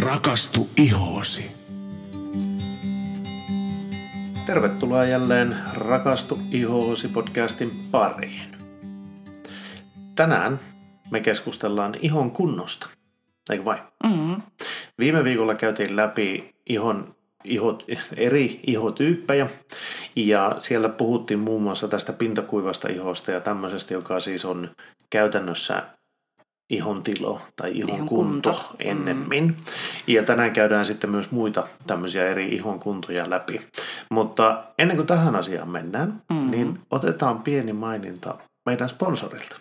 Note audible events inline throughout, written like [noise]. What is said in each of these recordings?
Rakastu ihoosi. Tervetuloa jälleen Rakastu ihoosi podcastin pariin. Tänään me keskustellaan ihon kunnosta, eikö vain? Mm. Viime viikolla käytiin läpi ihon, ihot, eri ihotyyppejä ja siellä puhuttiin muun muassa tästä pintakuivasta ihosta ja tämmöisestä, joka siis on käytännössä ihon tilo tai ihon, Ihon kunto, kunto. ennemmin. Mm. Ja tänään käydään sitten myös muita tämmöisiä eri ihon kuntoja läpi. Mutta ennen kuin tähän asiaan mennään, mm. niin otetaan pieni maininta meidän sponsorilta.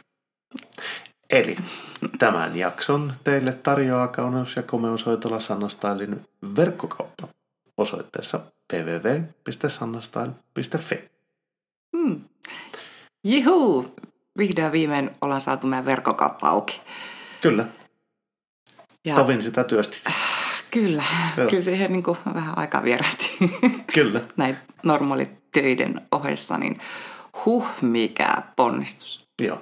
Eli [laughs] tämän jakson teille tarjoaa kauneus- ja komeushoitola Sannastylin verkkokauppa osoitteessa www.sannastyle.fi. Mm. Juhu! Vihdoin viimein ollaan saatu meidän verkkokauppa auki. Kyllä, Ja Tavin sitä työsti. Kyllä, Joo. kyllä siihen niin kuin vähän aikaa vierähti Kyllä. [laughs] näin normaalit töiden ohessa, niin huh, mikä ponnistus. Joo.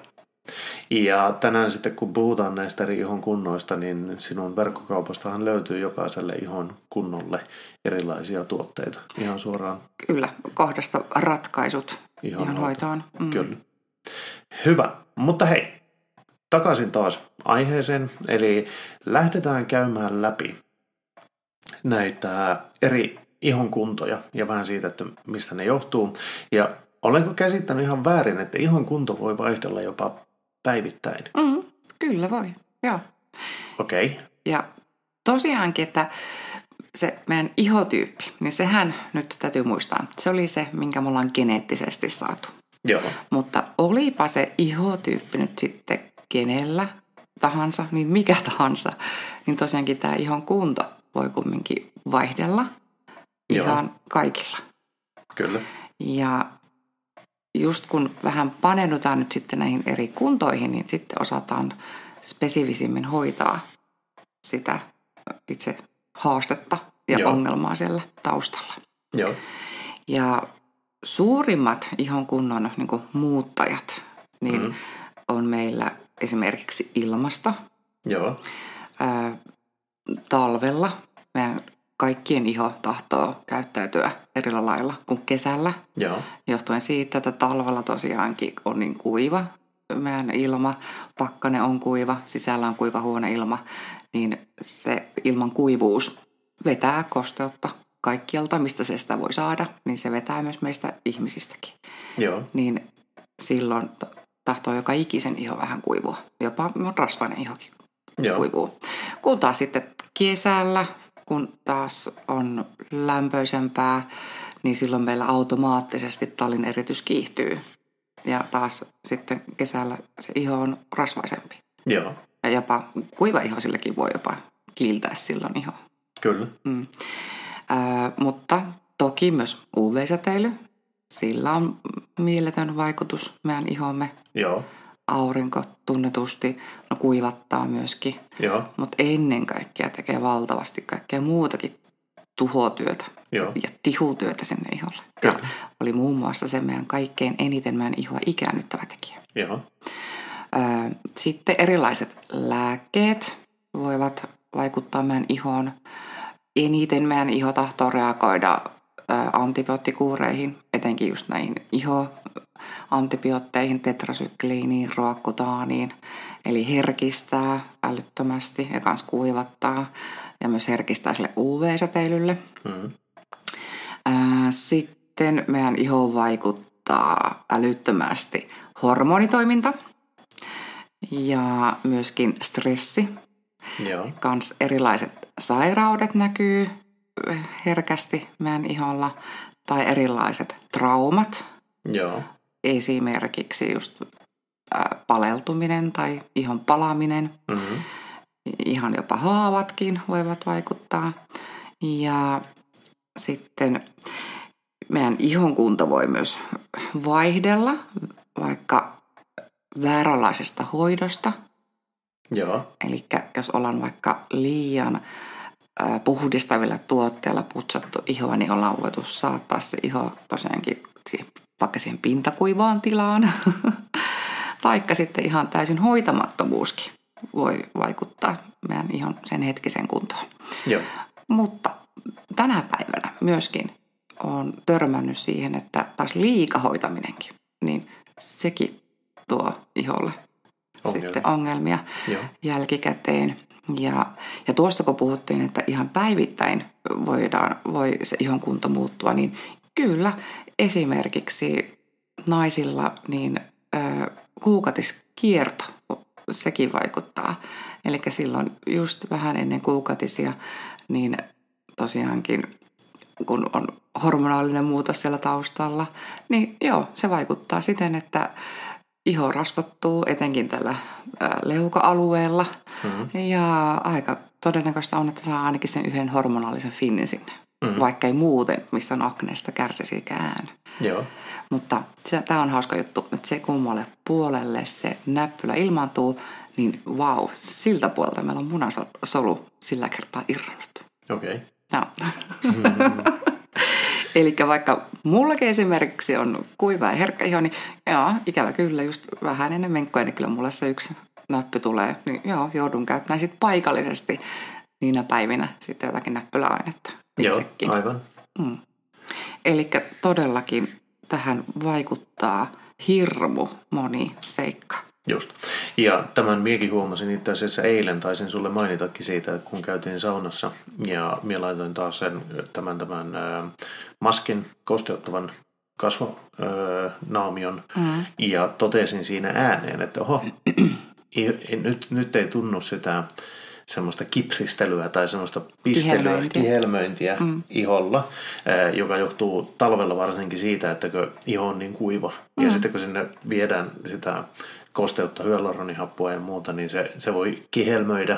Ja tänään sitten kun puhutaan näistä eri ihon kunnoista, niin sinun verkkokaupastahan löytyy jokaiselle ihon kunnolle erilaisia tuotteita. Ihan suoraan Kyllä, kohdasta ratkaisut Ihon ihan, hoitoon. Mm. Kyllä. Hyvä. Mutta hei, takaisin taas aiheeseen. Eli lähdetään käymään läpi näitä eri ihon kuntoja ja vähän siitä, että mistä ne johtuu. Ja olenko käsittänyt ihan väärin, että ihon kunto voi vaihdella jopa päivittäin? Mm, kyllä voi, joo. Okei. Okay. Ja tosiaankin, että se meidän ihotyyppi, niin sehän nyt täytyy muistaa, se oli se, minkä me ollaan geneettisesti saatu. Joo. Mutta olipa se ihotyyppi nyt sitten kenellä tahansa, niin mikä tahansa, niin tosiaankin tämä ihon kunto voi kumminkin vaihdella Joo. ihan kaikilla. Kyllä. Ja just kun vähän paneudutaan nyt sitten näihin eri kuntoihin, niin sitten osataan spesifisimmin hoitaa sitä itse haastetta ja Joo. ongelmaa siellä taustalla. Joo. Ja suurimmat ihon kunnon niin kuin muuttajat niin mm. on meillä esimerkiksi ilmasta. Joo. Ää, talvella meidän kaikkien iho tahtoo käyttäytyä eri lailla kuin kesällä, Joo. johtuen siitä, että talvella tosiaankin on niin kuiva meidän ilma, pakkanen on kuiva, sisällä on kuiva huoneilma, niin se ilman kuivuus vetää kosteutta kaikkialta, mistä se sitä voi saada, niin se vetää myös meistä ihmisistäkin. Joo. Niin silloin tahtoo joka ikisen iho vähän kuivua, jopa minun rasvainen ihokin Joo. kuivuu. Kun taas sitten kesällä, kun taas on lämpöisempää, niin silloin meillä automaattisesti talin eritys kiihtyy. Ja taas sitten kesällä se iho on rasvaisempi. Joo. Ja jopa kuiva ihosillekin voi jopa kiiltää silloin iho. Kyllä. Mm. Ää, mutta toki myös UV-säteily, sillä on mieletön vaikutus meidän ihomme. Joo. Aurinko tunnetusti no, kuivattaa myöskin, Joo. mutta ennen kaikkea tekee valtavasti kaikkea muutakin tuhotyötä Joo. ja tihutyötä sinne iholle. Kyllä. Ja oli muun muassa se meidän kaikkein eniten meidän ihoa ikäännyttävä tekijä. Joo. Sitten erilaiset lääkkeet voivat vaikuttaa meidän ihoon. Eniten meidän iho tahtoo reagoida antibioottikuureihin, etenkin just näihin iho antibiootteihin, tetrasykliiniin, ruokkutaaniin. Eli herkistää älyttömästi ja kans kuivattaa ja myös herkistää sille UV-säteilylle. Mm. Sitten meidän ihoon vaikuttaa älyttömästi hormonitoiminta ja myöskin stressi. Joo. Kans erilaiset sairaudet näkyy herkästi meidän iholla tai erilaiset traumat, Joo. esimerkiksi just ää, paleltuminen tai ihon palaminen, Mm-hmm. ihan jopa haavatkin voivat vaikuttaa. Ja sitten meidän ihon kunto voi myös vaihdella vaikka vääränlaisesta hoidosta. Joo. Eli jos ollaan vaikka liian puhdistavilla tuotteilla putsattu ihoa, niin ollaan voitu saattaa se iho tosiaankin siihen, vaikka siihen pintakuivaan tilaan. [laughs] Taikka sitten ihan täysin hoitamattomuuskin voi vaikuttaa meidän ihon sen hetkisen kuntoon. Joo. Mutta tänä päivänä myöskin on törmännyt siihen, että taas liikahoitaminenkin, niin sekin tuo iholle Ongelmia. sitten ongelmia Joo. jälkikäteen. Ja, ja tuosta kun puhuttiin, että ihan päivittäin voidaan, voi se ihon kunto muuttua, niin kyllä esimerkiksi naisilla niin ö, kuukatiskierto, sekin vaikuttaa. Eli silloin just vähän ennen kuukatisia, niin tosiaankin kun on hormonaalinen muutos siellä taustalla, niin joo, se vaikuttaa siten, että iho rasvottuu etenkin tällä leuka-alueella. Mm-hmm. Ja aika todennäköistä on, että saa ainakin sen yhden hormonaalisen finnin sinne. Mm-hmm. Vaikka ei muuten mistä akneesta kärsisikään. Joo. Mutta tämä on hauska juttu, että se kummalle puolelle se näppylä ilmaantuu, niin vau, siltä puolelta meillä on munasolu sillä kertaa irronnut. Okei. Okay. Joo. Mm-hmm. [laughs] Eli vaikka mullakin esimerkiksi on kuiva ja herkkä iho, niin joo, ikävä kyllä, just vähän ennen menkkoja, niin kyllä mulla se yksi näppy tulee. Niin joo, joudun käyttämään sitten paikallisesti niinä päivinä sitten jotakin näppyläainetta itsekin. Joo, aivan. Mm. Eli todellakin tähän vaikuttaa hirmu moni seikka. Just. Ja tämän miekin huomasin itse asiassa eilen, taisin sulle mainitakin siitä, kun käytiin saunassa ja minä laitoin taas sen, tämän, tämän äh, maskin kosteuttavan kasvonaamion mm. ja totesin siinä ääneen, että oho, [clears throat] nyt, nyt ei tunnu sitä semmoista kipristelyä tai semmoista pistelyä, kihelmöintiä, kihelmöintiä mm. iholla, joka johtuu talvella varsinkin siitä, että iho on niin kuiva. Mm. Ja sitten kun sinne viedään sitä kosteutta, hyaluronihappoa ja muuta, niin se, se voi kihelmöidä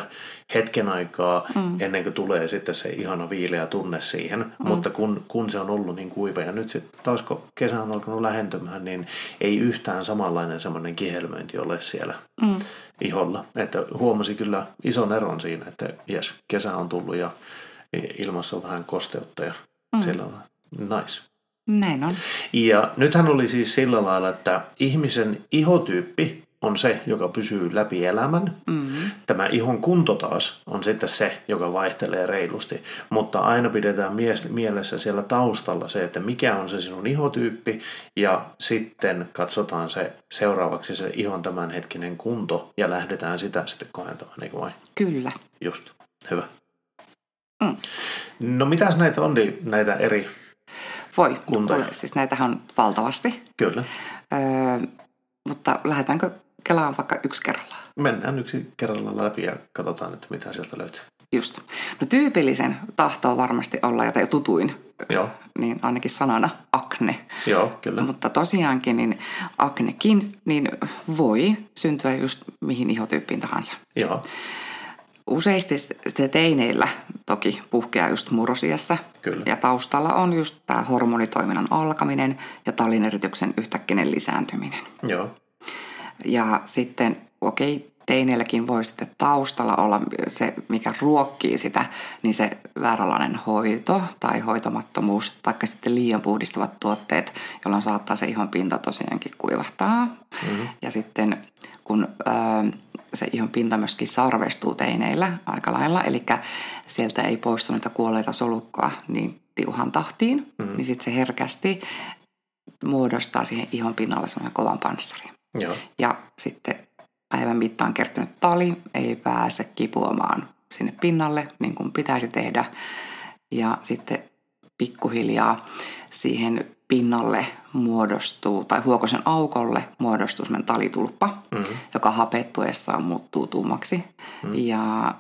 hetken aikaa mm. ennen kuin tulee sitten se ihana viileä tunne siihen. Mm. Mutta kun, kun se on ollut niin kuiva ja nyt sitten taas kun kesä on alkanut lähentymään, niin ei yhtään samanlainen semmoinen kihelmöinti ole siellä mm. iholla. Että huomasi kyllä ison eron siinä, että jes, kesä on tullut ja ilmassa on vähän kosteutta ja mm. siellä on nice. Näin on. Ja nythän oli siis sillä lailla, että ihmisen ihotyyppi on se, joka pysyy läpi elämän. Mm-hmm. Tämä ihon kunto taas on sitten se, joka vaihtelee reilusti. Mutta aina pidetään mielessä siellä taustalla se, että mikä on se sinun ihotyyppi ja sitten katsotaan se seuraavaksi se ihon tämänhetkinen kunto ja lähdetään sitä sitten kohentamaan, eikö vain? Kyllä. Just, hyvä. Mm. No mitäs näitä on, niin näitä eri voi, kuntoja? Siis näitähän on valtavasti. Kyllä. Öö, mutta lähdetäänkö kelaan vaikka yksi kerrallaan? Mennään yksi kerrallaan läpi ja katsotaan, että mitä sieltä löytyy. Just. No tyypillisen tahtoo varmasti olla, ja tutuin, Joo. niin ainakin sanana akne. Joo, kyllä. Mutta tosiaankin niin aknekin niin voi syntyä just mihin ihotyyppiin tahansa. Joo. Useasti se teineillä toki puhkeaa just murrosiassa. Kyllä. Ja taustalla on just tämä hormonitoiminnan alkaminen ja talinerityksen yhtäkkinen lisääntyminen. Joo. Ja sitten, okei, okay, teineilläkin voi sitten taustalla olla se, mikä ruokkii sitä, niin se vääränlainen hoito tai hoitomattomuus, tai sitten liian puhdistavat tuotteet, jolloin saattaa se ihon pinta tosiaankin kuivahtaa. Mm-hmm. Ja sitten kun ö, se ihon pinta myöskin sarvestuu teineillä aika lailla, eli sieltä ei poistu niitä kuolleita solukkoa niin tiuhan tahtiin, mm-hmm. niin sitten se herkästi muodostaa siihen ihon pinnalle semmoinen kovan panssarin. Joo. Ja sitten päivän mittaan kertynyt tali ei pääse kipuamaan sinne pinnalle niin kuin pitäisi tehdä. Ja sitten pikkuhiljaa siihen pinnalle muodostuu, tai huokosen aukolle muodostuu semmoinen talitulppa, mm-hmm. joka hapettuessaan muuttuu tummaksi. Mm-hmm. Ja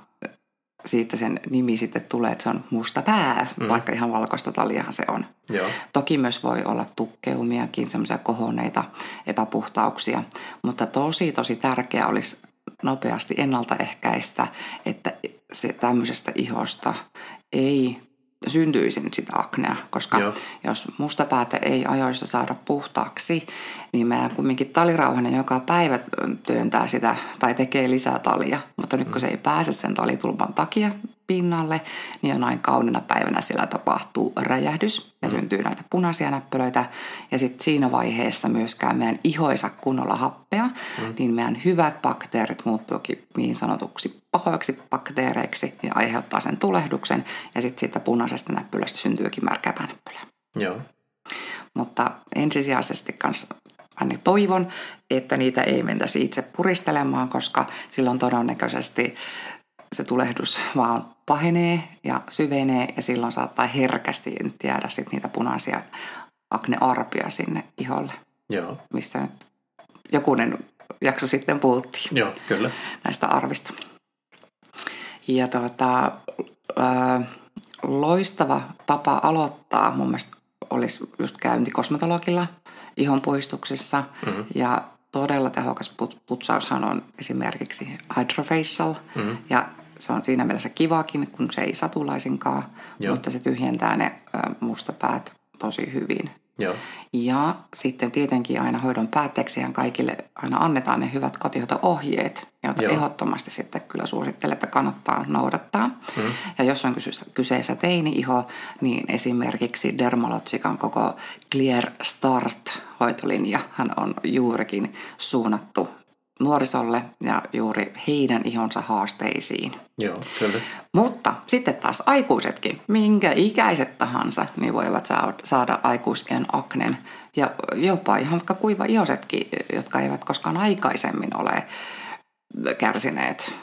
siitä sen nimi sitten tulee, että se on musta pää, mm. vaikka ihan valkoista taliahan se on. Joo. Toki myös voi olla tukkeumiakin, semmoisia kohonneita epäpuhtauksia, mutta tosi tosi tärkeää olisi nopeasti ennaltaehkäistä, että se tämmöisestä ihosta ei syntyisi nyt sitä aknea, koska Joo. jos mustapäätä ei ajoissa saada puhtaaksi, niin meidän kumminkin talirauhanen joka päivä työntää sitä tai tekee lisää talia. Mutta nyt kun se ei pääse sen talitulpan takia pinnalle, niin jonain kaunina päivänä siellä tapahtuu räjähdys ja syntyy näitä punaisia näppylöitä. Ja sitten siinä vaiheessa myöskään meidän ihoisa kunnolla happea, mm. niin meidän hyvät bakteerit muuttuukin niin sanotuksi pahoiksi bakteereiksi ja aiheuttaa sen tulehduksen. Ja sitten siitä punaisesta näppylästä syntyykin märkä näppylä. Joo. Mutta ensisijaisesti kanssa aina toivon, että niitä ei mentäisi itse puristelemaan, koska silloin todennäköisesti se tulehdus vaan pahenee ja syvenee ja silloin saattaa herkästi jäädä sit niitä punaisia aknearpia sinne iholle. Joo. Mistä nyt jokunen jakso sitten puhuttiin. Joo, kyllä. Näistä arvista. Ja tuota, loistava tapa aloittaa mun mielestä olisi just käynti kosmetologilla ihonpuistuksissa mm-hmm. ja todella tehokas putsaushan on esimerkiksi hydrofacial mm-hmm. ja se on siinä mielessä kivakin, kun se ei satulaisinkaan, Joo. mutta se tyhjentää ne mustapäät tosi hyvin. Joo. Ja sitten tietenkin aina hoidon päätteeksi kaikille aina annetaan ne hyvät kotihoito-ohjeet, joita Joo. ehdottomasti sitten kyllä suosittelen, että kannattaa noudattaa. Mm. Ja jos on kyseessä teini-iho, niin esimerkiksi Dermalogican koko Clear Start-hoitolinja hän on juurikin suunnattu nuorisolle ja juuri heidän ihonsa haasteisiin. Joo, kyllä. Mutta sitten taas aikuisetkin, minkä ikäiset tahansa, niin voivat saada aikuiskien aknen. Ja jopa ihan vaikka kuiva ihosetkin, jotka eivät koskaan aikaisemmin ole kärsineet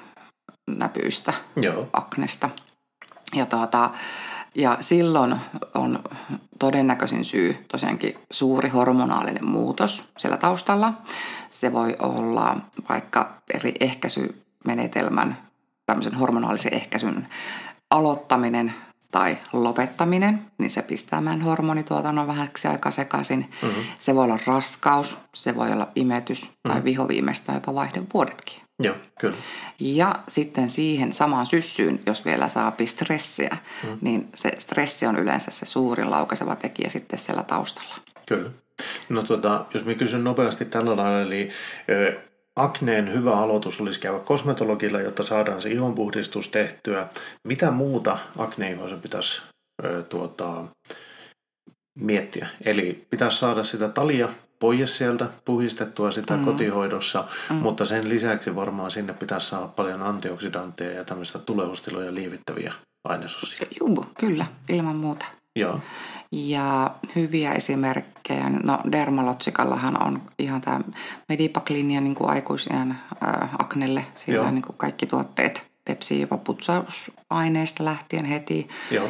näpyistä, Joo. aknesta. Ja, tuota, ja silloin on todennäköisin syy tosiaankin suuri hormonaalinen muutos siellä taustalla. Se voi olla vaikka eri ehkäisymenetelmän, tämmöisen hormonaalisen ehkäisyn aloittaminen tai lopettaminen, niin se pistää meidän hormonituotannon vähäksi aika sekaisin. Mm-hmm. Se voi olla raskaus, se voi olla imetys tai mm-hmm. vihoviimeistä jopa vaihdevuodetkin. Joo, kyllä. Ja sitten siihen samaan syssyyn, jos vielä saa stressiä, mm. niin se stressi on yleensä se suurin laukaiseva tekijä sitten siellä taustalla. Kyllä. No tuota, jos mä kysyn nopeasti tällä lailla, eli ö, akneen hyvä aloitus olisi käydä kosmetologilla, jotta saadaan se ihonpuhdistus tehtyä. Mitä muuta akneihoisen pitäisi ö, tuota, miettiä? Eli pitäisi saada sitä talia pois sieltä, puhistettua sitä mm. kotihoidossa, mm. mutta sen lisäksi varmaan sinne pitäisi saada paljon antioksidantteja ja tämmöistä tulehustiloja liivittäviä ainesosia. Joo, kyllä, ilman muuta. Joo. Ja hyviä esimerkkejä, no Dermalogikallahan on ihan tämä Medipac-linja niin kuin aikuisien äh, aknelle, sillä niin kuin kaikki tuotteet tepsii jopa putsausaineista lähtien heti. Joo.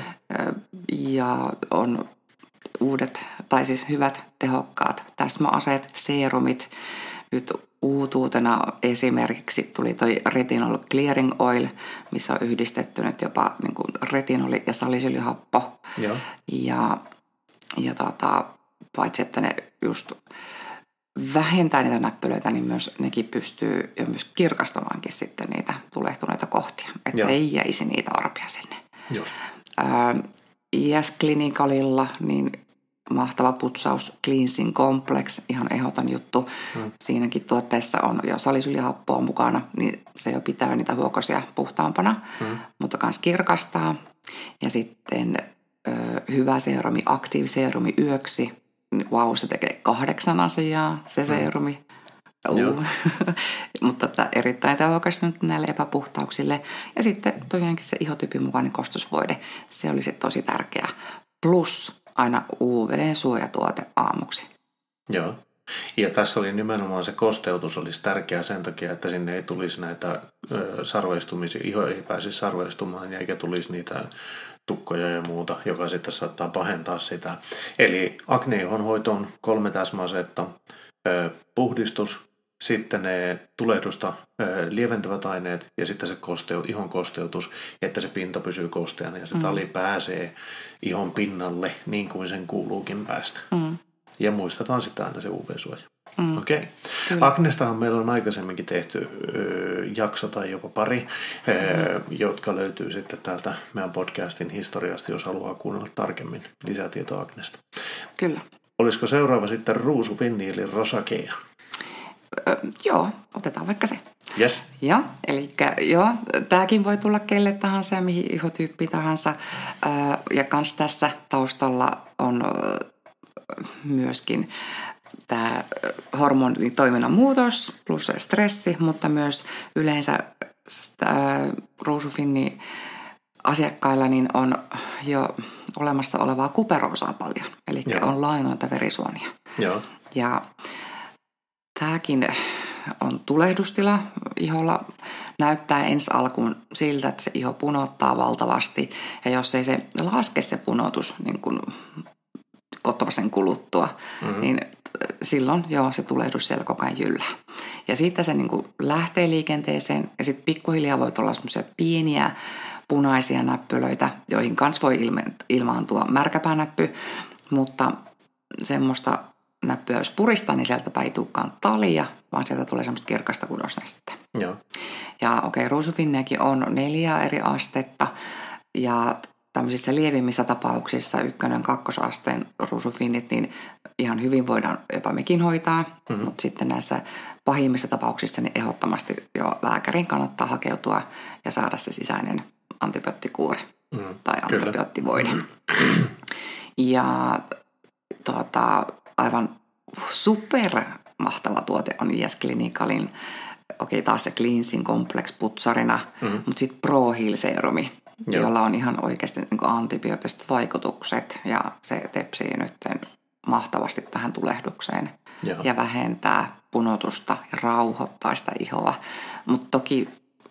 Ja on uudet, tai siis hyvät, tehokkaat täsmäaseet, seerumit. Nyt uutuutena esimerkiksi tuli toi retinol clearing oil, missä on yhdistetty nyt jopa niin kuin retinoli ja salisylihappo. Joo. Ja, ja tota, paitsi että ne just vähentää niitä näppylöitä, niin myös nekin pystyy jo myös kirkastamaankin sitten niitä tulehtuneita kohtia, että Joo. ei jäisi niitä arpia sinne. Just. IS Clinicalilla, niin mahtava putsaus Cleansing Complex, ihan ehdoton juttu. Hmm. Siinäkin tuotteessa on jo salisylihappoa mukana, niin se jo pitää niitä vuokosia puhtaampana, hmm. mutta myös kirkastaa. Ja sitten ö, hyvä seerumi, aktiiviseerumi yöksi. Vau, se tekee kahdeksan asiaa, se seerumi. Uh. [laughs] mutta että erittäin tehokas nyt näille epäpuhtauksille. Ja sitten tosiaankin se ihotyypin mukainen kostusvoide, se olisi tosi tärkeä. Plus aina UV-suojatuote aamuksi. Joo. Ja tässä oli nimenomaan se kosteutus olisi tärkeää sen takia, että sinne ei tulisi näitä ö, sarveistumisia, iho ei pääsisi sarveistumaan eikä tulisi niitä tukkoja ja muuta, joka sitten saattaa pahentaa sitä. Eli akneihon hoitoon kolme täsmäasetta, ö, puhdistus, sitten ne tulehdusta lieventävät aineet ja sitten se kosteu, ihon kosteutus, että se pinta pysyy kosteana ja se mm. tali pääsee ihon pinnalle niin kuin sen kuuluukin päästä. Mm. Ja muistetaan sitten aina se UV-suoja. Mm. Okei. Okay. Agnestahan meillä on aikaisemminkin tehty ö, jakso tai jopa pari, ö, mm. jotka löytyy sitten täältä meidän podcastin historiasta, jos haluaa kuunnella tarkemmin lisää tietoa Agnesta. Kyllä. Olisiko seuraava sitten ruusu, vinniili, rosakea? Ö, joo, otetaan vaikka se. Yes. Joo, eli joo, tämäkin voi tulla kelle tahansa ja mihin ihotyyppi tahansa. Ja kans tässä taustalla on myöskin tämä hormonitoiminnan muutos plus stressi, eli myös yleensä ruusufinni asiakkailla niin on jo olemassa olevaa kuperoosaa paljon, eli Joo. on lainoita verisuonia. Joo. Ja tämäkin on tulehdustila iholla. Näyttää ensi alkuun siltä, että se iho punottaa valtavasti. Ja jos ei se laske se punotus niin kuin kotoisen kuluttua, mm-hmm. niin silloin joo, se tulehdus siellä koko ajan jyllää. Ja siitä se niin kuin lähtee liikenteeseen ja sitten pikkuhiljaa voi olla semmoisia pieniä punaisia näppylöitä, joihin kans voi ilmaantua märkäpäänäppy, mutta semmoista näppyä jos puristaa, niin sieltä ei tulekaan talia, vaan sieltä tulee semmoista kirkasta kudosnestettä. Joo. Ja okei, okay, ruusufinneäkin on neljä eri astetta ja tämmöisissä lievimmissä tapauksissa ykkönen, kakkosasteen ruusufinnit, niin ihan hyvin voidaan jopa mekin hoitaa, mm-hmm. mutta sitten näissä pahimmissa tapauksissa niin ehdottomasti jo lääkärin kannattaa hakeutua ja saada se sisäinen antibioottikuuri mm, tai antibioottivoide. Ja tuota, aivan super mahtava tuote on IS Clinicalin, okei okay, taas se Cleansing Complex putsarina, mm. mutta sitten Pro Heal Serumi, Joo. jolla on ihan oikeasti niin antibiootiset vaikutukset ja se tepsii nyt mahtavasti tähän tulehdukseen Joo. ja vähentää punotusta ja rauhoittaa sitä ihoa. Mutta toki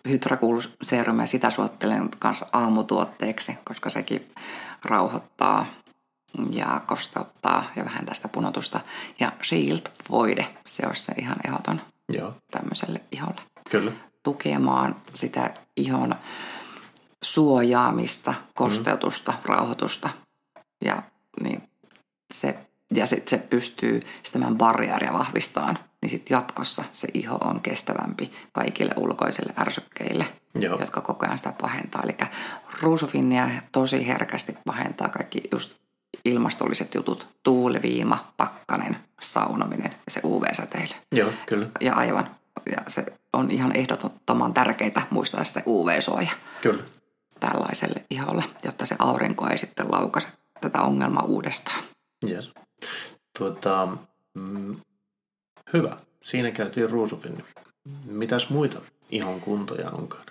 hydrakulseerumia, sitä suottelen myös aamutuotteeksi, koska sekin rauhoittaa ja kosteuttaa ja vähentää sitä punotusta. Ja Shield-voide, se on se ihan ehdoton Joo. tämmöiselle iholle. Kyllä. Tukemaan sitä ihon suojaamista, kosteutusta, mm. rauhoitusta. Ja, niin se, ja sit se pystyy tämän barriaria vahvistamaan niin sitten jatkossa se iho on kestävämpi kaikille ulkoisille ärsykkeille, Joo. jotka koko ajan sitä pahentaa. Eli ruusufinnia tosi herkästi pahentaa kaikki just ilmastolliset jutut, tuuliviima, pakkanen, saunominen ja se UV-säteily. Joo, kyllä. Ja aivan. Ja se on ihan ehdottoman tärkeää muistaa se UV-suoja. Kyllä. Tällaiselle iholle, jotta se aurinko ei sitten laukaise tätä ongelmaa uudestaan. Yes. Tuota, mm, Hyvä. Siinä käytiin ruusufinni. Mitäs muita ihon kuntoja onkaan?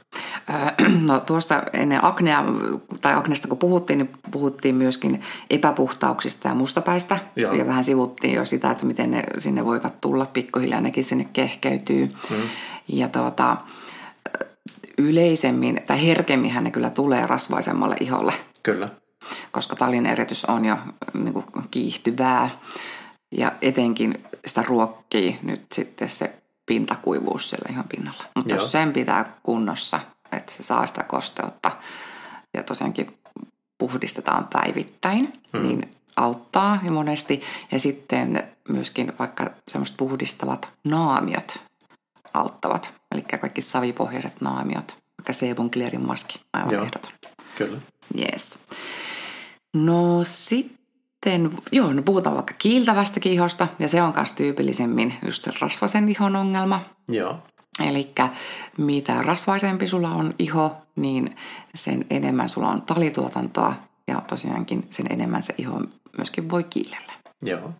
[clears throat] No tuossa ennen aknea, tai aknesta kun puhuttiin, niin puhuttiin myöskin epäpuhtauksista ja mustapäistä. Joo. Ja vähän sivuttiin jo sitä, että miten ne sinne voivat tulla pikkuhiljaa, nekin sinne kehkeytyy. Mm. Ja tuota, yleisemmin, tai herkemminhän ne kyllä tulee rasvaisemmalle iholle. Kyllä. Koska talin eritys on jo niin kuin kiihtyvää. Ja etenkin sitä ruokkii nyt sitten se pintakuivuus siellä ihan pinnalla. Mutta jos sen pitää kunnossa, että se saa sitä kosteutta ja tosiaankin puhdistetaan päivittäin, hmm. niin auttaa ja monesti. Ja sitten myöskin vaikka semmoiset puhdistavat naamiot auttavat. Eli kaikki savipohjaiset naamiot, vaikka sebum clearin maski, aivan Joo. ehdoton. Kyllä. Yes. No sitten joo, no puhutaan vaikka kiiltävästä ihosta, ja se on myös tyypillisemmin just se rasvasen ihon ongelma. Joo. Eli mitä rasvaisempi sulla on iho, niin sen enemmän sulla on talituotantoa, ja tosiaankin sen enemmän se iho myöskin voi kiilellä. Joo.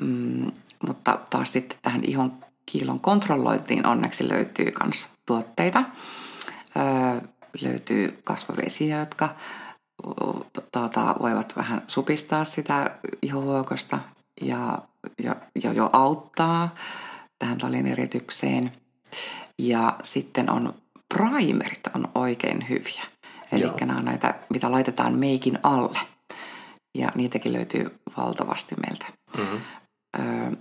Mm, mutta taas sitten tähän ihon kiilon kontrollointiin onneksi löytyy myös tuotteita. Öö, löytyy kasvavesiä, jotka tuota, voivat vähän supistaa sitä ihohuokosta ja, ja, ja jo auttaa tähän talin eritykseen. Ja sitten on primerit on oikein hyviä. Eli nämä on näitä, mitä laitetaan meikin alle. Ja niitäkin löytyy valtavasti meiltä. Mm-hmm. Öö,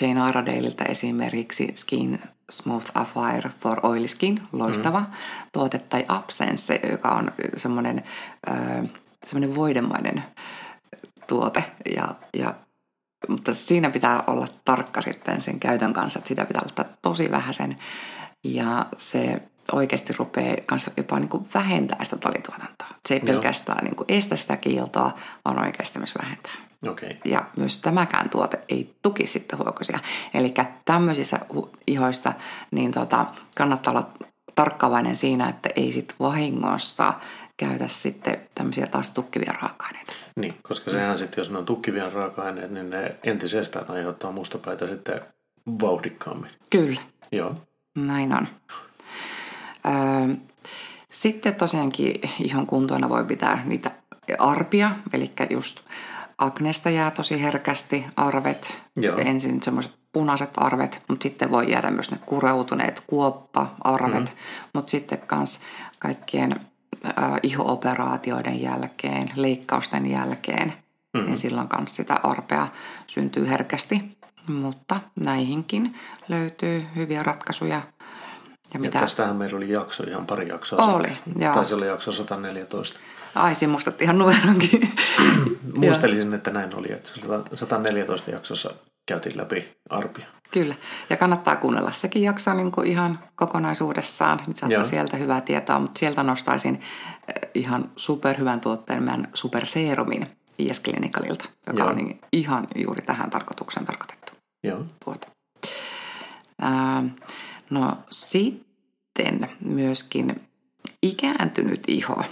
Jane Iredaleilta esimerkiksi Skin Smooth Affair for Oily Skin, loistava mm. tuote, tai Absence, joka on semmoinen, äh, semmoinen voidemainen tuote. Ja, ja, mutta siinä pitää olla tarkka sitten sen käytön kanssa, että sitä pitää ottaa tosi vähäisen. Ja se oikeasti rupeaa kanssa jopa niin kuin vähentää sitä talituotantoa. Se ei Joo. pelkästään niin kuin estä sitä kiiltoa, vaan oikeasti myös vähentää. Okay. Ja myös tämäkään tuote ei tuki sitten huokosia. Eli tämmöisissä ihoissa niin tota, kannattaa olla tarkkaavainen siinä, että ei sitten vahingossa käytä sitten tämmöisiä taas tukkivia raaka-aineita. Niin, koska sehän sitten, jos ne on tukkivia raaka-aineet, niin ne entisestään aiheuttaa mustapäitä sitten vauhdikkaammin. Kyllä. Joo. Näin on. Öö, sitten tosiaankin ihon kuntoina voi pitää niitä arpia, eli just aknesta jää tosi herkästi arvet, Joo. ensin semmoiset punaiset arvet, mutta sitten voi jäädä myös ne kureutuneet kuoppa-arvet, mm. mutta sitten myös kaikkien iho-operaatioiden jälkeen, leikkausten jälkeen, mm. niin silloin myös sitä arpea syntyy herkästi. Mutta näihinkin löytyy hyviä ratkaisuja. Ja, mitä... ja tästähän meillä oli jakso, ihan pari jaksoa Oli, joo. Taisi olla jakso 114. Ai, siinä muistat ihan numeronkin. Muistelisin, että näin oli, että 114 jaksossa käytiin läpi arpia. Kyllä, ja kannattaa kuunnella sekin jakso niin kuin ihan kokonaisuudessaan, niin saatte sieltä hyvää tietoa, mutta sieltä nostaisin eh, ihan superhyvän tuotteen, meidän superseerumin IS Clinicalilta, joka Joo. on niin ihan juuri tähän tarkoitukseen tarkoitettu Joo. tuote. Ää, no sitten myöskin ikääntynyt iho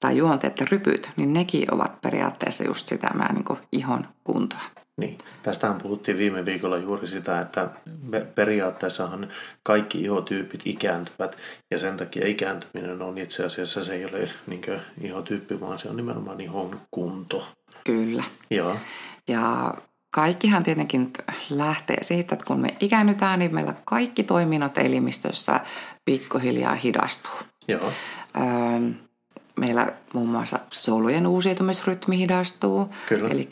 tai juonteet ja rypyt, niin nekin ovat periaatteessa just sitä niin ihon kuntoa. Niin, tästähän puhuttiin viime viikolla juuri sitä, että periaatteessahan kaikki ihotyypit ikääntyvät ja sen takia ikääntyminen on itse asiassa se ei ole niin ihotyyppi, vaan se on nimenomaan ihon kunto. Kyllä. Joo. Ja kaikkihan tietenkin lähtee siitä, että kun me ikäännytään, niin meillä kaikki toiminnot elimistössä pikkuhiljaa hidastuu. Joo. Öö, meillä muun muassa solujen uusiutumisrytmi hidastuu. Kyllä. Eli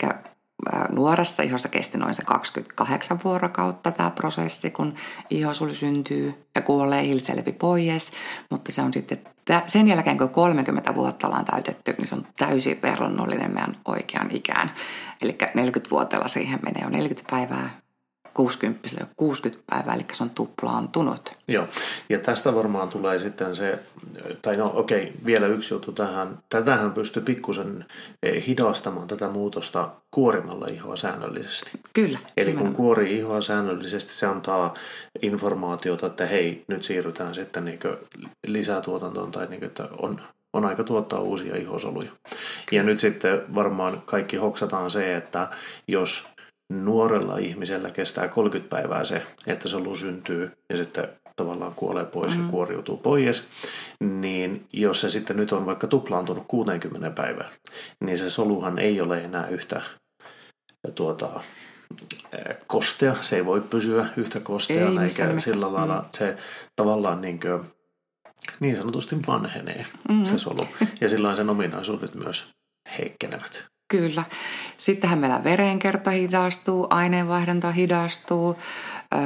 nuoressa ihossa kesti noin se 28 vuorokautta tämä prosessi, kun ihosuli syntyy ja kuolee, hilselvi pois. Mutta se on sitten sen jälkeen, kun 30 vuotta ollaan täytetty, niin se on täysin verrannollinen meidän oikean ikään. Eli 40-vuotiaalla siihen menee jo 40 päivää 60 jo 60 päivää, eli se on tuplaantunut. Joo, ja tästä varmaan tulee sitten se, tai no okei, okay, vielä yksi juttu tähän. Tätähän pystyy pikkusen eh, hidastamaan tätä muutosta kuorimalla ihoa säännöllisesti. Kyllä. Eli nimenomaan. kun kuori ihoa säännöllisesti, se antaa informaatiota, että hei, nyt siirrytään sitten niin lisätuotantoon tai niin että on, on aika tuottaa uusia ihosoluja. Kyllä. Ja nyt sitten varmaan kaikki hoksataan se, että jos nuorella ihmisellä kestää 30 päivää se, että solu syntyy ja sitten tavallaan kuolee pois mm. ja kuoriutuu pois, niin jos se sitten nyt on vaikka tuplaantunut 60 päivää, niin se soluhan ei ole enää yhtä tuota, kostea, se ei voi pysyä yhtä kosteana, eikä missä. sillä lailla mm. se tavallaan niin, kuin, niin sanotusti vanhenee mm-hmm. se solu. Ja silloin sen ominaisuudet myös heikkenevät. Kyllä. Sittenhän meillä verenkierto hidastuu, aineenvaihdunta hidastuu, öö,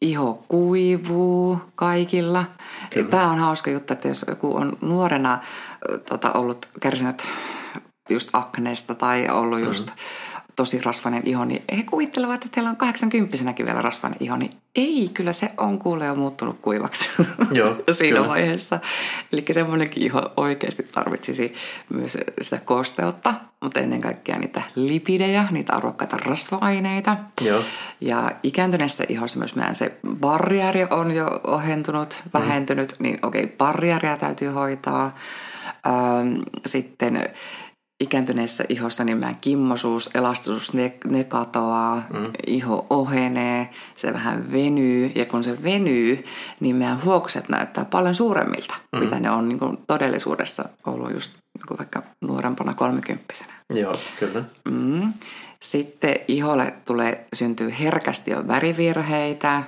iho kuivuu kaikilla. Kyllä. Tämä on hauska juttu, että jos joku on nuorena tota, ollut kärsinyt just akneesta tai ollut just mm-hmm tosi rasvainen iho, niin he kuvittelevat, että heillä on 80 vielä rasvainen iho, niin ei, kyllä se on kuule jo muuttunut kuivaksi [laughs] Joo, [laughs] siinä kyllä. vaiheessa. Eli semmoinenkin iho oikeasti tarvitsisi myös sitä kosteutta, mutta ennen kaikkea niitä lipidejä, niitä arvokkaita rasva-aineita. Joo. Ja ikääntyneessä ihossa myös meidän se barriäri on jo ohentunut, mm. vähentynyt, mm. niin okei, okay, barriäriä täytyy hoitaa. Sitten ikääntyneessä ihossa niin meidän kimmosuus, elastisuus, ne, ne katoaa, mm. iho ohenee, se vähän venyy. Ja kun se venyy, niin meidän huokset näyttää paljon suuremmilta, mm. mitä ne on niin kuin todellisuudessa ollut just niin kuin vaikka nuorempana kolmikymppisenä. Joo, kyllä. Mm. Sitten iholle tulee, syntyy herkästi jo värivirheitä,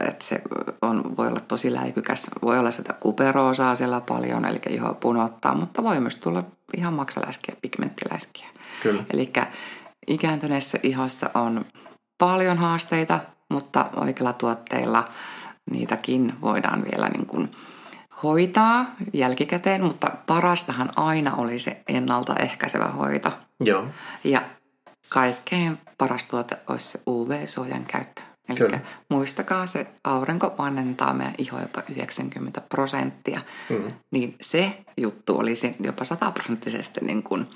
että se on, voi olla tosi läikykäs. Voi olla sitä kuperoosaa siellä paljon, eli iho punottaa, mutta voi myös tulla ihan maksaläskiä, pigmenttiläskiä. Kyllä. Eli ikääntyneessä ihossa on paljon haasteita, mutta oikeilla tuotteilla niitäkin voidaan vielä niin kuin hoitaa jälkikäteen, mutta parastahan aina oli se ennaltaehkäisevä hoito. Joo. Ja kaikkein paras tuote olisi se UV-suojan käyttö. Eli muistakaa se, aurinko vanhentaa meidän ihoa jopa 90 prosenttia. Mm. Niin se juttu olisi jopa sataprosenttisesti niin kuin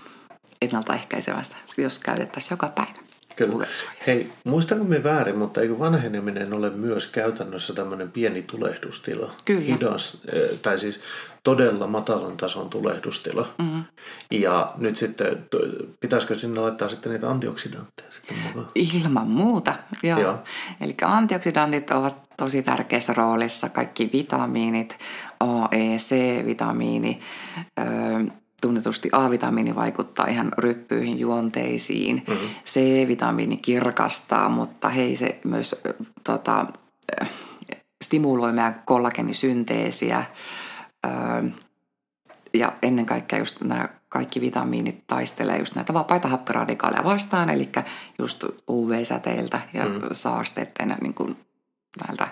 ennaltaehkäisevästä, jos käytettäisiin joka päivä. Kyllä. Hei, muistanko me väärin, mutta eikö vanheneminen ole myös käytännössä tämmöinen pieni tulehdustila? Kyllä. Hidas, eh, tai siis todella matalan tason tulehdustila. Mm-hmm. Ja nyt sitten, pitäisikö sinne laittaa sitten niitä antioksidantteja sitten mukaan? Ilman muuta, joo. Joo. Eli antioksidantit ovat tosi tärkeässä roolissa. Kaikki vitamiinit, A, E, C-vitamiini, ö, tunnetusti A-vitamiini vaikuttaa ihan ryppyihin juonteisiin. Mm-hmm. C-vitamiini kirkastaa, mutta hei se myös tota, stimuloi meidän kollagenisynteesiä. Ö, ja ennen kaikkea just nämä kaikki vitamiinit taistelee just näitä vapaita happiradikaaleja vastaan, eli just UV-säteiltä ja mm. saasteiden niin kuin näiltä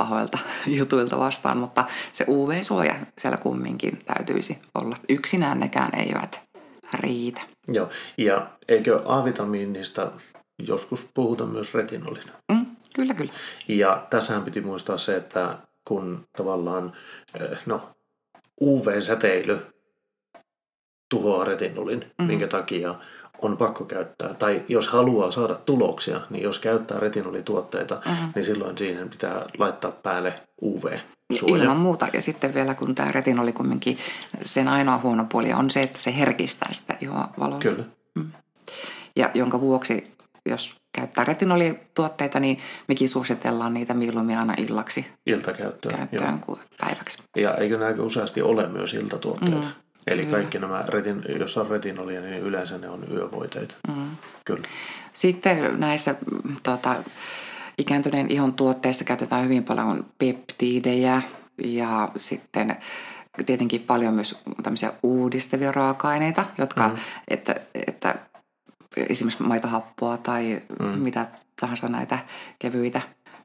pahoilta [laughs] jutuilta vastaan, mutta se UV-suoja siellä kumminkin täytyisi olla. Yksinään nekään eivät riitä. Joo, ja eikö A-vitamiinista joskus puhuta myös retinolina? Mm, kyllä, kyllä. Ja tässähän piti muistaa se, että kun tavallaan no, UV-säteily tuhoaa retinolin, mm-hmm. minkä takia on pakko käyttää. Tai jos haluaa saada tuloksia, niin jos käyttää retinolituotteita, mm-hmm. niin silloin siihen pitää laittaa päälle UV-suoja. Ilman muuta. Ja sitten vielä kun tämä retinoli kumminkin, sen ainoa huono puoli on se, että se herkistää sitä ihoa valoa. Kyllä. Ja jonka vuoksi, jos käyttää retinolituotteita, niin mekin suositellaan niitä mieluummin aina illaksi Iltakäyttöön. käyttöön kuin päiväksi. Ja eikö näitä useasti ole myös iltatuotteet? Mm. Eli kaikki nämä, retin, jos on retinolia, niin yleensä ne on yövoiteita. Mm. Kyllä. Sitten näissä mm, tota, ikääntyneen ihon tuotteissa käytetään hyvin paljon peptiidejä ja sitten tietenkin paljon myös tämmöisiä uudistavia raaka-aineita, jotka, mm. että, että esimerkiksi maitohappoa tai mm. mitä tahansa näitä kevyitä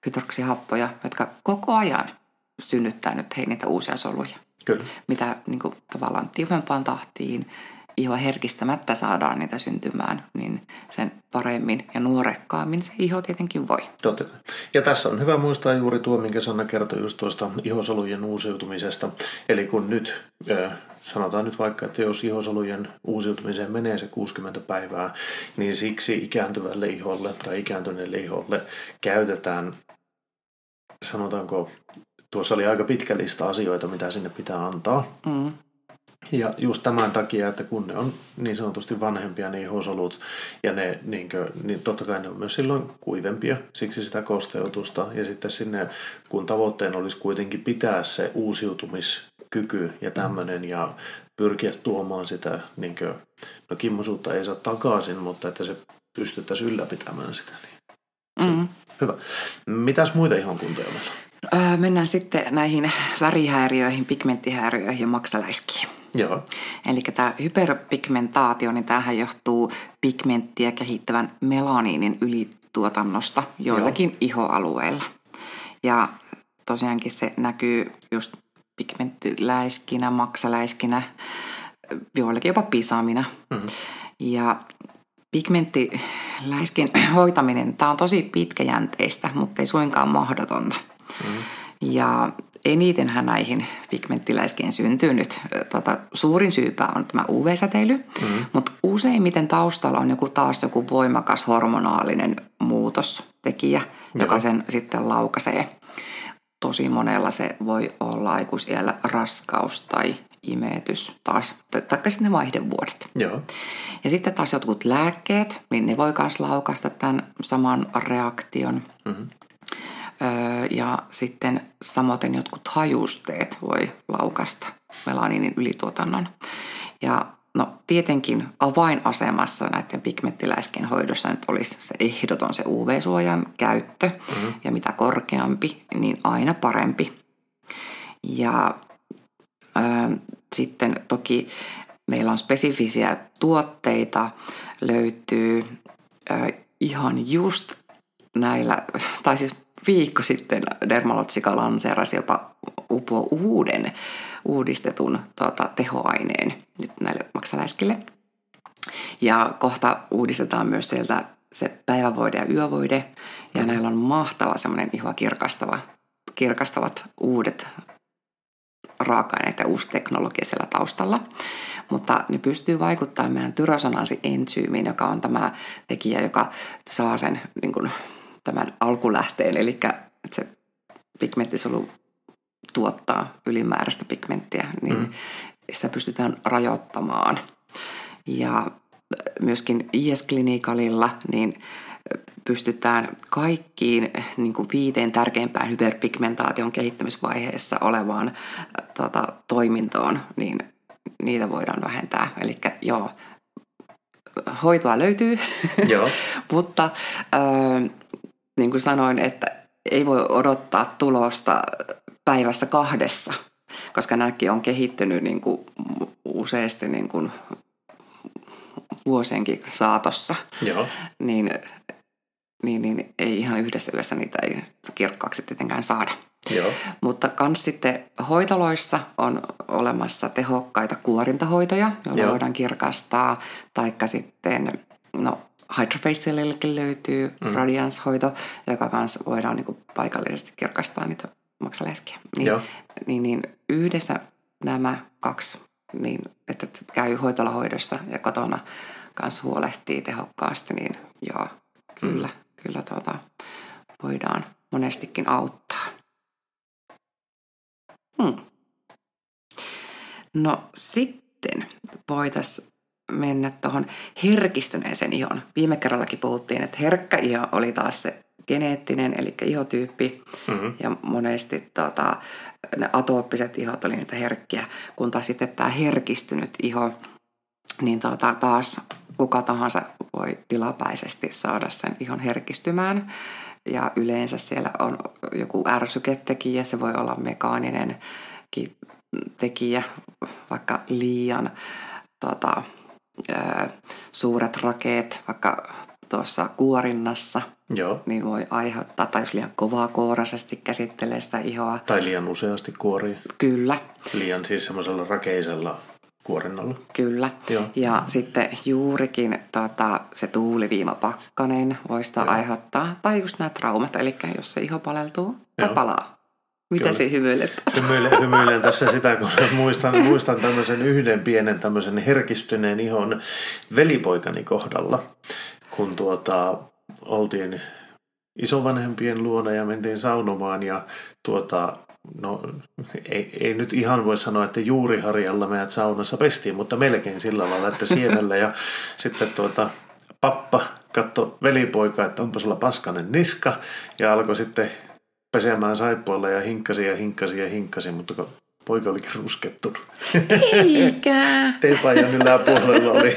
hydroksihappoja, jotka koko ajan synnyttää nyt hei niitä uusia soluja. Kyllä. Mitä niin kuin, tavallaan tiuvempaan tahtiin ihoa herkistämättä saadaan niitä syntymään, niin sen paremmin ja nuorekkaammin se iho tietenkin voi. Totta kai. Ja tässä on hyvä muistaa juuri tuo, minkä Sanna kertoi just tuosta ihosolujen uusiutumisesta. Eli kun nyt, sanotaan nyt vaikka, että jos ihosolujen uusiutumiseen menee se 60 päivää, niin siksi ikääntyvälle iholle tai ikääntyneelle iholle käytetään, sanotaanko, tuossa oli aika pitkä lista asioita, mitä sinne pitää antaa. Mm. Ja just tämän takia, että kun ne on niin sanotusti vanhempia ne ihosolut ja ne, niin, kuin, niin totta kai ne on myös silloin kuivempia, siksi sitä kosteutusta. Ja sitten sinne, kun tavoitteen olisi kuitenkin pitää se uusiutumiskyky ja tämmöinen ja pyrkiä tuomaan sitä, niin kuin, no kimmosuutta ei saa takaisin, mutta että se pystyttäisiin ylläpitämään sitä. Niin. Mm. Hyvä. Mitäs muita ihon kuntoja meillä on? Öö, mennään sitten näihin värihäiriöihin, pigmenttihäiriöihin ja maksaläiskiin. Joo. Eli tämä hyperpigmentaatio, niin tämähän johtuu pigmenttiä kehittävän melaniinin ylituotannosta joillakin Joo. ihoalueilla. Ja tosiaankin se näkyy just pigmenttiläiskinä, maksaläiskinä, joillakin jopa pisaamina. Mm-hmm. Ja pigmenttiläiskin hoitaminen, tämä on tosi pitkäjänteistä, mutta ei suinkaan mahdotonta. Mm-hmm. Ja enitenhän näihin pigmenttiläiskien syntyy nyt. Tota, suurin syypää on tämä UV-säteily, mm-hmm. mutta useimmiten taustalla on joku taas joku voimakas hormonaalinen muutostekijä, mm-hmm. joka sen sitten laukaisee. Tosi monella se voi olla aikuisiellä raskaus tai imetys taas, tai sitten vaihdevuodet. Joo. Ja sitten taas jotkut lääkkeet, niin ne voi myös laukaista tämän saman reaktion. Mm-hmm. Ja sitten samoin jotkut hajusteet voi laukasta melaniinin ylituotannon. Ja no tietenkin avainasemassa näiden pigmenttiläiskien hoidossa nyt olisi se ehdoton se UV-suojan käyttö. Mm-hmm. Ja mitä korkeampi, niin aina parempi. Ja äh, sitten toki meillä on spesifisiä tuotteita, löytyy äh, ihan just näillä, tai siis viikko sitten Dermalotsika lanseerasi jopa upo uuden uudistetun tota, tehoaineen nyt näille maksaläiskille. Ja kohta uudistetaan myös sieltä se päivävoide ja yövoide. Ja mm. näillä on mahtava semmoinen ihoa kirkastava, kirkastavat uudet raaka-aineet ja uusi teknologia siellä taustalla. Mutta ne pystyy vaikuttamaan meidän tyrosananssientsyymiin, joka on tämä tekijä, joka saa sen niin kuin, tämän alkulähteen, eli että se pigmenttisolu tuottaa ylimääräistä pigmenttiä, niin mm. sitä pystytään rajoittamaan. Ja myöskin IS-klinikalilla niin pystytään kaikkiin niin kuin viiteen tärkeimpään hyperpigmentaation kehittämisvaiheessa olevaan tota, toimintoon, niin niitä voidaan vähentää. Eli joo, hoitoa löytyy, joo. [laughs] mutta äh, niin kuin sanoin, että ei voi odottaa tulosta päivässä kahdessa, koska nämäkin on kehittynyt niin kuin useasti niin kuin vuosienkin saatossa. Joo. Niin, niin, niin ei ihan yhdessä yössä niitä ei kirkkaaksi tietenkään saada. Joo. Mutta myös sitten hoitoloissa on olemassa tehokkaita kuorintahoitoja, joilla Joo. voidaan kirkastaa, taikka sitten no, Hydrofacialillekin löytyy mm. Radiance-hoito, joka kanssa voidaan niin kuin paikallisesti kirkastaa niitä maksaleskiä. Niin, Joo. niin, niin yhdessä nämä kaksi, niin että käy hoitolahoidossa ja kotona kanssa huolehtii tehokkaasti, niin joo, kyllä, mm. kyllä tuota, voidaan monestikin auttaa. Hmm. No sitten voitaisiin mennä tuohon herkistyneeseen ihon. Viime kerrallakin puhuttiin, että herkkä iho oli taas se geneettinen, eli ihotyyppi. Mm-hmm. Ja monesti tota, ne atooppiset ihot oli niitä herkkiä, kun taas sitten tämä herkistynyt iho, niin tota, taas kuka tahansa voi tilapäisesti saada sen ihon herkistymään. Ja yleensä siellä on joku ärsyketekijä, se voi olla mekaaninen tekijä, vaikka liian tota, ää, suuret rakeet, vaikka tuossa kuorinnassa, Joo. niin voi aiheuttaa, tai jos liian kovaa koorasesti käsittelee sitä ihoa. Tai liian useasti kuorii. Kyllä. Liian siis semmoisella rakeisella kuorinnalla. Kyllä. Joo. Ja sitten juurikin tota, se tuuliviimapakkanen voi sitä Joo. aiheuttaa. Tai just nämä traumat, eli jos se iho paleltuu tai Joo. palaa. Mitä se hymyilet? Hymyilen, hymyilen tässä sitä, kun muistan, muistan tämmöisen yhden pienen tämmöisen herkistyneen ihon velipoikani kohdalla, kun tuota, oltiin isovanhempien luona ja mentiin saunomaan ja tuota, no ei, ei nyt ihan voi sanoa, että juuriharjalla meidät saunassa pestiin, mutta melkein sillä lailla, että sienellä ja [laughs] sitten tuota, pappa katto velipoika, että onpa sulla paskanen niska ja alkoi sitten pesemään saippualla ja hinkkasi ja hinkkasi ja hinkkasi, mutta poika olikin ruskettunut. Eikä. [laughs] Teepajan yläpuolella oli,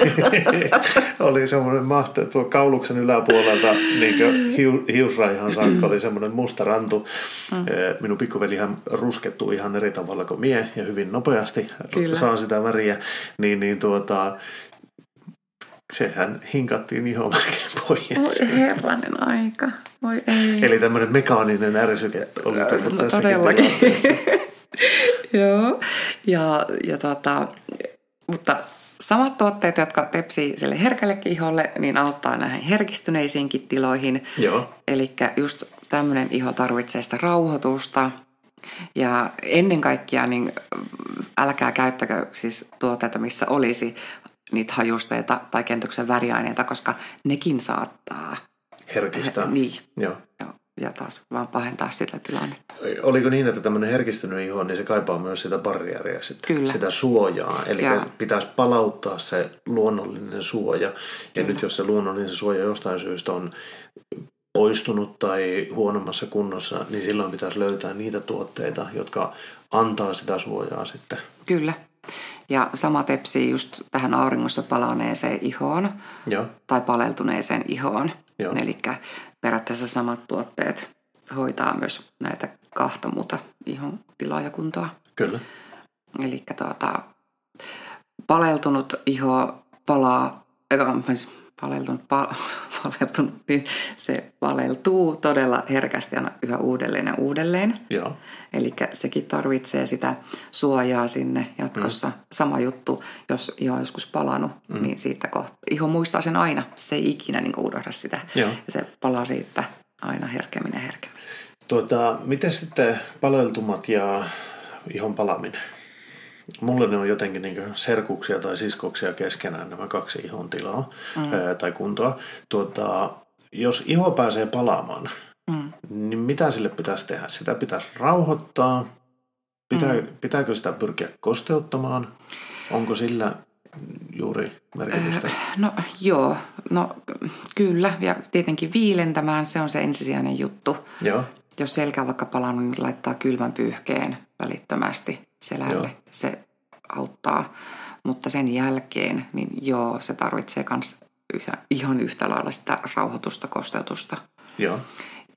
[laughs] oli semmoinen mahte, tuo kauluksen yläpuolelta niin hiu, hiusraihan saakka oli semmoinen musta rantu. Mm. Minun pikkuvelihän ruskettuu ihan eri tavalla kuin mie ja hyvin nopeasti Kyllä. saa sitä väriä. Niin, niin tuota, sehän hinkattiin ihan [laughs] melkein pois. Voi herranen aika. Voi ei. Eli tämmöinen mekaaninen ärsyke oli tullut no, Todellakin. [laughs] Joo, ja, ja tota, mutta samat tuotteet, jotka tepsii sille herkälle iholle, niin auttaa näihin herkistyneisiinkin tiloihin. Joo. Eli just tämmöinen iho tarvitsee sitä rauhoitusta. Ja ennen kaikkea niin älkää käyttäkö siis tuotteita, missä olisi niitä hajusteita tai kentyksen väriaineita, koska nekin saattaa herkistää. Niin. Joo. Joo. Ja taas vaan pahentaa sitä tilannetta. Oliko niin, että tämmöinen herkistynyt iho, niin se kaipaa myös sitä barriäriä, sitten, Kyllä. sitä suojaa. Eli ja. pitäisi palauttaa se luonnollinen suoja. Ja Kyllä. nyt jos se luonnollinen suoja jostain syystä on poistunut tai huonommassa kunnossa, niin silloin pitäisi löytää niitä tuotteita, jotka antaa sitä suojaa sitten. Kyllä. Ja sama tepsii just tähän auringossa palaneeseen ihoon Joo. tai paleltuneeseen ihoon. Eli periaatteessa samat tuotteet hoitaa myös näitä kahta muuta ihon tilaa ja kuntoa. Kyllä. Eli tuota, paleltunut iho palaa, paleltunut, pa, [laughs] paleltunut, niin se paleltuu todella herkästi aina yhä uudelleen ja uudelleen. Eli sekin tarvitsee sitä suojaa sinne jatkossa. Mm. Sama juttu, jos iho on joskus palannut, mm. niin siitä kohta, iho muistaa sen aina. Se ei ikinä niin unohda sitä. Joo. Ja se palaa siitä aina herkemmin ja herkemmin. Tuota, miten sitten paleltumat ja ihon palaminen. Mulle ne on jotenkin niin serkuksia tai siskoksia keskenään nämä kaksi ihon tilaa mm. ää, tai kuntoa. Tuota, jos iho pääsee palaamaan, mm. niin mitä sille pitäisi tehdä? Sitä pitäisi rauhoittaa. Pitää, mm. Pitääkö sitä pyrkiä kosteuttamaan? Onko sillä juuri merkitystä? No joo, no kyllä. Ja tietenkin viilentämään, se on se ensisijainen juttu. Joo. Jos selkä on vaikka palannut, niin laittaa kylmän pyyhkeen välittömästi selälle. Joo. Se auttaa. Mutta sen jälkeen, niin joo, se tarvitsee myös ihan yhtä lailla sitä rauhoitusta, kosteutusta. Joo.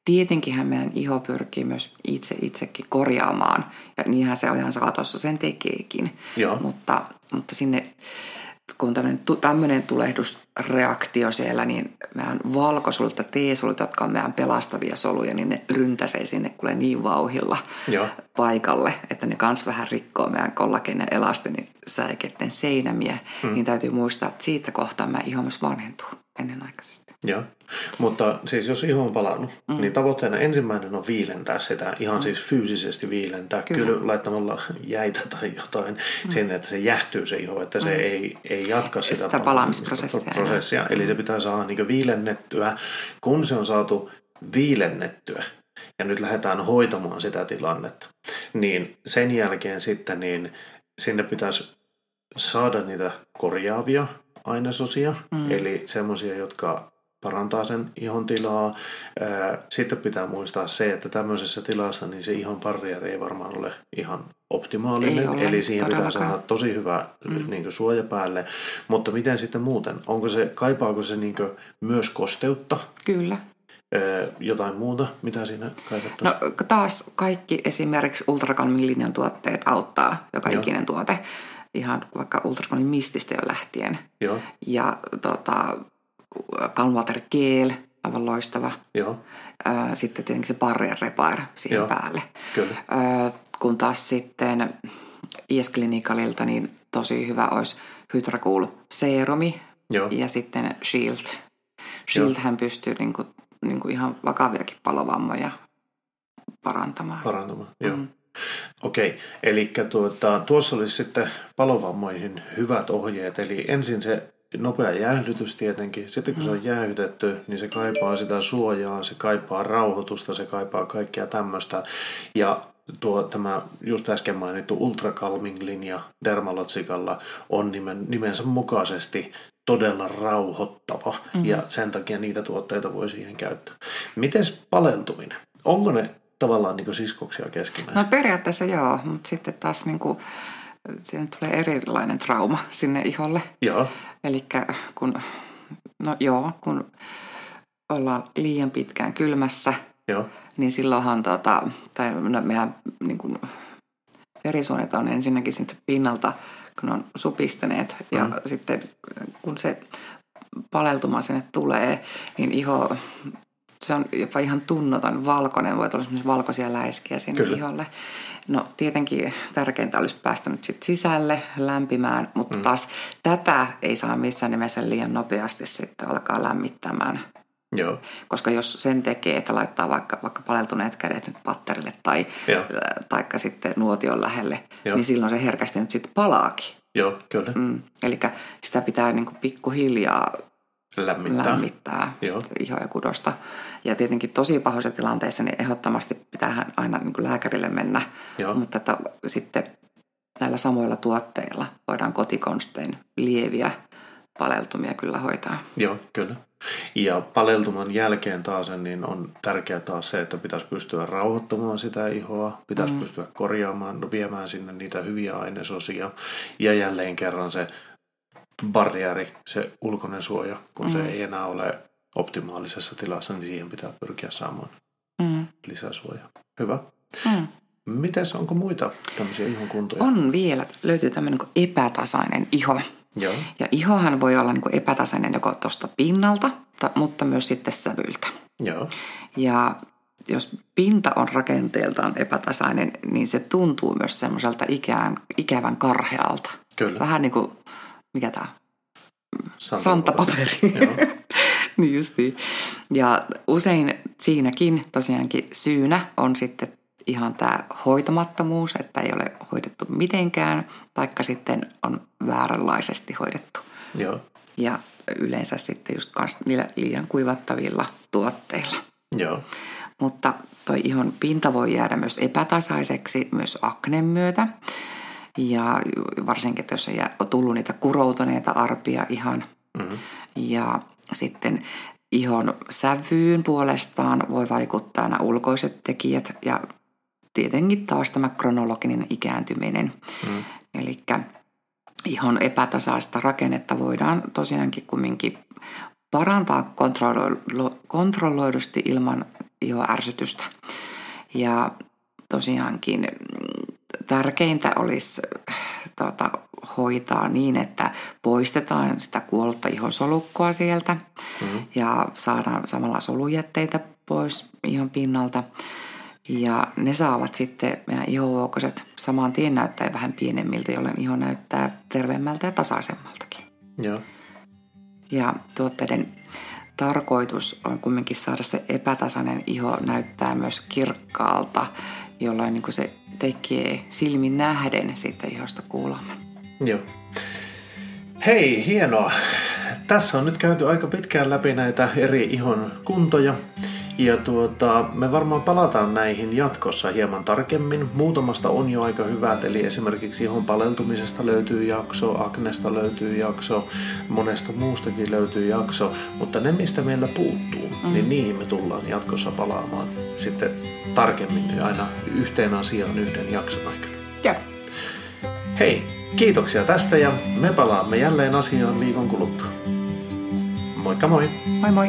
Tietenkinhän meidän iho pyrkii myös itse itsekin korjaamaan, ja niinhän se ajan saatossa sen tekeekin. Joo. Mutta, mutta sinne kun tämmöinen, tulehdusreaktio siellä, niin meidän valkosolut ja T-solut, jotka on meidän pelastavia soluja, niin ne ryntäsee sinne kuule niin vauhilla Joo. paikalle, että ne kans vähän rikkoo meidän kollagen ja elastinin säikeiden seinämiä. Hmm. Niin täytyy muistaa, että siitä kohtaa meidän iho myös vanhentuu ennenaikaisesti. Joo, mutta siis jos iho on palannut, mm. niin tavoitteena ensimmäinen on viilentää sitä, ihan mm. siis fyysisesti viilentää, kyllä, kyllä laittamalla jäitä tai jotain mm. sinne, että se jähtyy se iho, että se mm. ei, ei jatka sitä, sitä palaamisprosessia. Prosessia. Eli se pitää saada niin viilennettyä, kun se on saatu viilennettyä, ja nyt lähdetään hoitamaan sitä tilannetta, niin sen jälkeen sitten niin sinne pitäisi saada niitä korjaavia ainesosia, mm. eli semmoisia, jotka parantaa sen ihon tilaa. Sitten pitää muistaa se, että tämmöisessä tilassa niin se ihon barrieri ei varmaan ole ihan optimaalinen, ole, eli siihen pitää saada tosi hyvä mm. niin suoja päälle. Mutta miten sitten muuten? Onko se, kaipaako se niin myös kosteutta? Kyllä. Jotain muuta, mitä siinä kaivattaisiin? No taas kaikki esimerkiksi Ultrakalmin linjan tuotteet auttaa, joka Joo. ikinen tuote ihan vaikka ultrasonin mististä jo lähtien. Joo. Ja tota, Calmwater Gel, aivan loistava. Joo. Sitten tietenkin se Barrier Repair siihen Joo. päälle. Kyllä. Kun taas sitten IS Clinicalilta niin tosi hyvä olisi Hydracool Serumi Joo. ja sitten Shield. Shield hän pystyy niinku, niinku ihan vakaviakin palovammoja parantamaan. Parantamaan, joo. Mm. Okei, eli tuota, tuossa olisi sitten palovammoihin hyvät ohjeet. Eli ensin se nopea jäähdytys tietenkin. Sitten kun se on mm. jäähytetty, niin se kaipaa sitä suojaa, se kaipaa rauhoitusta, se kaipaa kaikkea tämmöistä. Ja tuo, tämä just äsken mainittu Ultra Calming-linja Dermalotsikalla on nimen, nimensä mukaisesti todella rauhoittava mm-hmm. ja sen takia niitä tuotteita voi siihen käyttää. Miten paleltuminen? Onko ne tavallaan niin siskoksia keskenään? No periaatteessa joo, mutta sitten taas niin kuin, siihen tulee erilainen trauma sinne iholle. Joo. Eli kun, no joo, kun ollaan liian pitkään kylmässä, joo. niin silloinhan tota, tai no, meidän niin kuin, verisuonet on ensinnäkin sitten pinnalta, kun on supistaneet mm. ja sitten kun se paleltuma sinne tulee, niin iho se on jopa ihan tunnoton valkoinen, voi tulla valkoisia läiskiä sinne Kyllä. iholle. No tietenkin tärkeintä olisi päästä nyt sit sisälle lämpimään, mutta mm. taas tätä ei saa missään nimessä liian nopeasti sitten alkaa lämmittämään. Joo. Koska jos sen tekee, että laittaa vaikka, vaikka paleltuneet kädet nyt patterille tai taikka sitten nuotion lähelle, Joo. niin silloin se herkästi nyt sitten palaakin. Joo, kyllä. Mm. Eli sitä pitää niin pikkuhiljaa lämmittää, lämmittää ihoa ja kudosta. Ja tietenkin tosi pahoissa tilanteissa niin ehdottomasti pitää aina niin kuin lääkärille mennä, Joo. mutta että sitten näillä samoilla tuotteilla voidaan kotikonstein lieviä paleltumia kyllä hoitaa. Joo, kyllä. Ja paleltuman jälkeen taas niin on tärkeää taas se, että pitäisi pystyä rauhoittamaan sitä ihoa, pitäisi mm. pystyä korjaamaan, viemään sinne niitä hyviä ainesosia ja jälleen kerran se barrieri, se ulkoinen suoja, kun mm. se ei enää ole optimaalisessa tilassa, niin siihen pitää pyrkiä saamaan mm. lisäsuojaa. Hyvä. Mm. Mites, onko muita tämmöisiä ihon kuntoja? On vielä. Löytyy tämmöinen niin epätasainen iho. Joo. Ja ihohan voi olla niin epätasainen joko tuosta pinnalta, mutta myös sitten sävyltä. Joo. Ja jos pinta on rakenteeltaan epätasainen, niin se tuntuu myös semmoiselta ikään, ikävän karhealta. Kyllä. Vähän niin kuin mikä tämä? Santapaperi. [laughs] niin justiin. Ja usein siinäkin tosiaankin syynä on sitten ihan tämä hoitamattomuus, että ei ole hoidettu mitenkään, taikka sitten on vääränlaisesti hoidettu. Joo. Ja yleensä sitten just kans niillä liian kuivattavilla tuotteilla. Joo. Mutta toi ihon pinta voi jäädä myös epätasaiseksi myös aknen myötä. Ja varsinkin, jos on tullut niitä kuroutuneita arpia ihan. Mm-hmm. Ja sitten ihon sävyyn puolestaan voi vaikuttaa nämä ulkoiset tekijät ja tietenkin taas tämä kronologinen ikääntyminen. Mm. Eli ihon epätasaista rakennetta voidaan tosiaankin kumminkin parantaa kontrolloidusti ilman ihoärsytystä. Ja tosiaankin mm, tärkeintä olisi tuota, hoitaa niin, että poistetaan sitä kuollutta ihosolukkoa sieltä mm-hmm. ja saadaan samalla solujätteitä pois ihon pinnalta. Ja ne saavat sitten meidän ihovuokoset saman tien näyttää vähän pienemmiltä, jolloin iho näyttää terveemmältä ja tasaisemmaltakin. Joo. Ja tuotteiden tarkoitus on kumminkin saada se epätasainen iho näyttää myös kirkkaalta, jolloin niin kuin se tekee silmin nähden siitä ihosta kuuleman. Joo. Hei, hienoa. Tässä on nyt käyty aika pitkään läpi näitä eri ihon kuntoja. Ja tuota, me varmaan palataan näihin jatkossa hieman tarkemmin. Muutamasta on jo aika hyvät, eli esimerkiksi ihon paleltumisesta löytyy jakso, aknesta löytyy jakso, monesta muustakin löytyy jakso, mutta ne mistä meillä puuttuu, mm. niin niihin me tullaan jatkossa palaamaan sitten tarkemmin aina yhteen asiaan yhden jakson aikana. Ja. Hei, kiitoksia tästä ja me palaamme jälleen asiaan viikon kuluttua. Moikka moi! Moi moi!